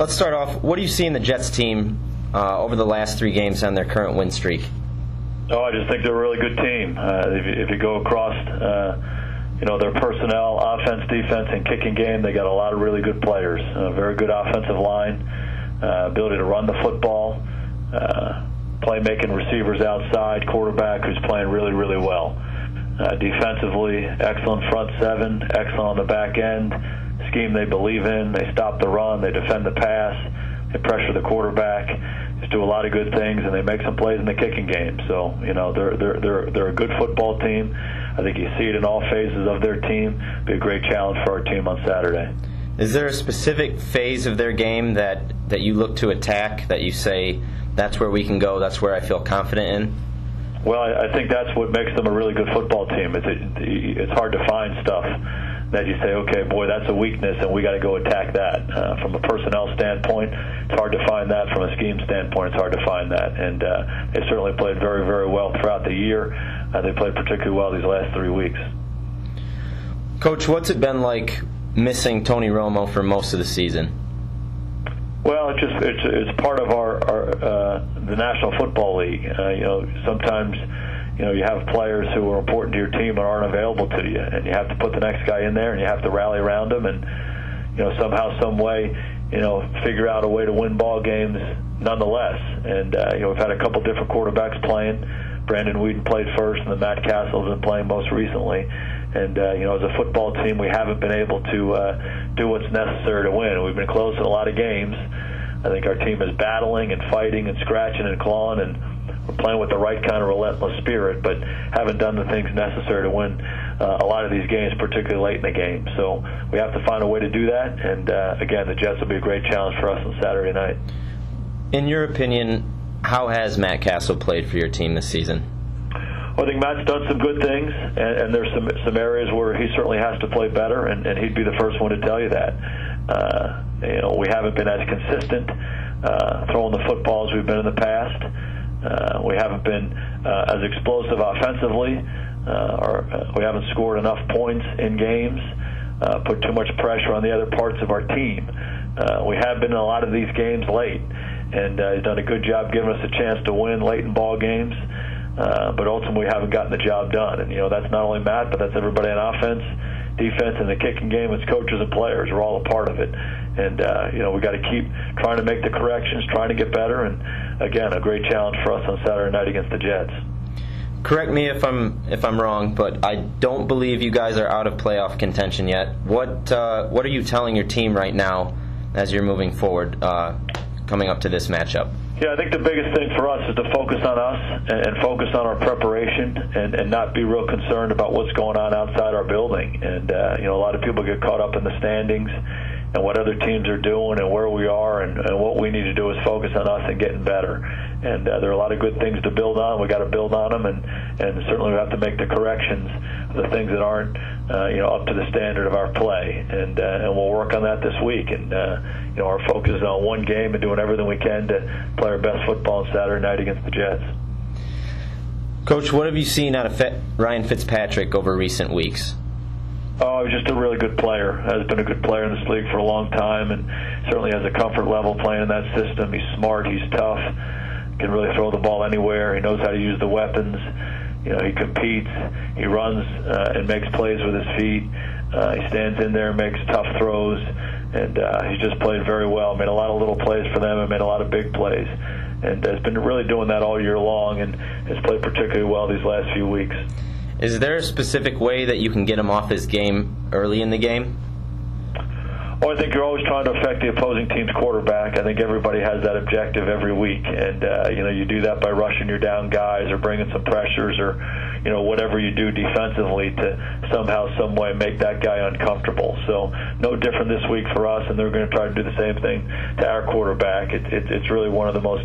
let's start off. What do you see in the Jets team uh, over the last three games on their current win streak? Oh, I just think they're a really good team. Uh, if, you, if you go across, uh, you know, their personnel, offense, defense, and kicking game, they got a lot of really good players. A very good offensive line, uh, ability to run the football, uh, playmaking receivers outside, quarterback who's playing really, really well. Uh, defensively, excellent front seven, excellent on the back end. Scheme they believe in. They stop the run. They defend the pass. They pressure the quarterback. Just do a lot of good things, and they make some plays in the kicking game. So you know they're they're they're they're a good football team. I think you see it in all phases of their team. Be a great challenge for our team on Saturday. Is there a specific phase of their game that that you look to attack that you say that's where we can go? That's where I feel confident in. Well, I, I think that's what makes them a really good football team. It's it, it's hard to find stuff that you say, okay, boy, that's a weakness, and we got to go attack that. Uh, from a personnel standpoint, it's hard to find that. From a scheme standpoint, it's hard to find that. And uh, they certainly played very, very well throughout the year. Uh, they played particularly well these last three weeks. Coach, what's it been like missing Tony Romo for most of the season? Well, it's just it's it's part of our, our uh, the National Football League. Uh, you know, sometimes you know you have players who are important to your team and aren't available to you, and you have to put the next guy in there, and you have to rally around him, and you know somehow, some way, you know, figure out a way to win ball games nonetheless. And uh, you know, we've had a couple different quarterbacks playing. Brandon Weeden played first, and then Matt Cassel's been playing most recently. And uh, you know, as a football team, we haven't been able to uh, do what's necessary to win. We've been close in a lot of games. I think our team is battling and fighting and scratching and clawing, and playing with the right kind of relentless spirit, but haven't done the things necessary to win uh, a lot of these games, particularly late in the game. So we have to find a way to do that. And uh, again, the Jets will be a great challenge for us on Saturday night. In your opinion, how has Matt Cassel played for your team this season? Well, I think Matt's done some good things, and, and there's some some areas where he certainly has to play better, and, and he'd be the first one to tell you that. Uh, you know, we haven't been as consistent uh, throwing the football as we've been in the past. Uh, we haven't been uh, as explosive offensively, uh, or uh, we haven't scored enough points in games. Uh, put too much pressure on the other parts of our team. Uh, we have been in a lot of these games late, and uh, he's done a good job giving us a chance to win late in ball games. Uh, but ultimately, we haven't gotten the job done. And you know that's not only Matt, but that's everybody on offense, defense, and the kicking game. It's coaches and players. We're all a part of it. And uh, you know we got to keep trying to make the corrections, trying to get better. And again, a great challenge for us on Saturday night against the Jets. Correct me if I'm if I'm wrong, but I don't believe you guys are out of playoff contention yet. What uh, what are you telling your team right now as you're moving forward, uh, coming up to this matchup? Yeah, I think the biggest thing for us is to focus on us and, and focus on our preparation and, and not be real concerned about what's going on outside our building. And, uh, you know, a lot of people get caught up in the standings and what other teams are doing and where we are and, and what we need to do is focus on us and getting better. And uh, there are a lot of good things to build on. We got to build on them, and and certainly we have to make the corrections the things that aren't uh, you know up to the standard of our play. And uh, and we'll work on that this week. And uh, you know our focus is on one game and doing everything we can to play our best football on Saturday night against the Jets. Coach, what have you seen out of Ryan Fitzpatrick over recent weeks? Oh, he's just a really good player. Has been a good player in this league for a long time, and certainly has a comfort level playing in that system. He's smart. He's tough. Can really throw the ball anywhere. He knows how to use the weapons. You know, he competes. He runs uh, and makes plays with his feet. Uh, he stands in there, and makes tough throws, and uh, he's just played very well. Made a lot of little plays for them, and made a lot of big plays, and has been really doing that all year long, and has played particularly well these last few weeks. Is there a specific way that you can get him off his game early in the game? Well, I think you're always trying to affect the opposing team's quarterback. I think everybody has that objective every week, and uh, you know you do that by rushing your down guys or bringing some pressures or you know whatever you do defensively to somehow, some way make that guy uncomfortable. So no different this week for us, and they're going to try to do the same thing to our quarterback. It, it, it's really one of the most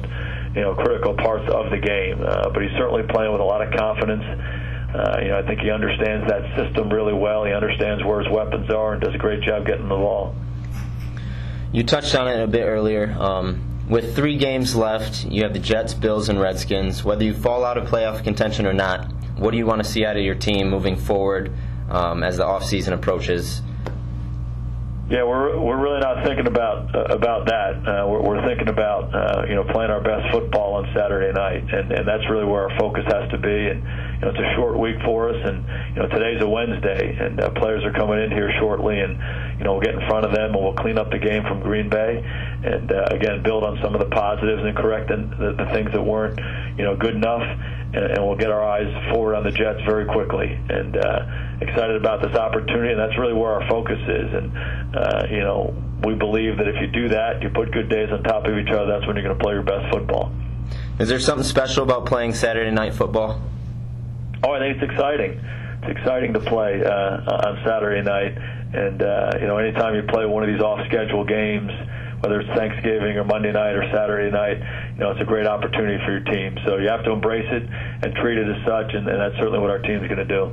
you know critical parts of the game. Uh, but he's certainly playing with a lot of confidence. Uh, you know, I think he understands that system really well. He understands where his weapons are and does a great job getting the ball. You touched on it a bit earlier. Um, with three games left, you have the Jets, Bills, and Redskins. Whether you fall out of playoff contention or not, what do you want to see out of your team moving forward um, as the offseason approaches? Yeah, we're we're really not thinking about uh, about that. Uh, we're, we're thinking about uh, you know playing our best football on Saturday night, and and that's really where our focus has to be. And you know it's a short week for us, and you know today's a Wednesday, and uh, players are coming in here shortly, and you know we'll get in front of them and we'll clean up the game from Green Bay, and uh, again build on some of the positives and correct the, the, things that weren't you know good enough, and, and we'll get our eyes forward on the Jets very quickly. And uh, excited about this opportunity, and that's really where our focus is. And uh, you know, we believe that if you do that, you put good days on top of each other. That's when you're going to play your best football. Is there something special about playing Saturday night football? Oh, I think it's exciting. It's exciting to play uh, on Saturday night, and uh, you know, anytime you play one of these off-schedule games whether it's Thanksgiving or Monday night or Saturday night, you know, it's a great opportunity for your team. So you have to embrace it and treat it as such, and, and that's certainly what our team's going to do.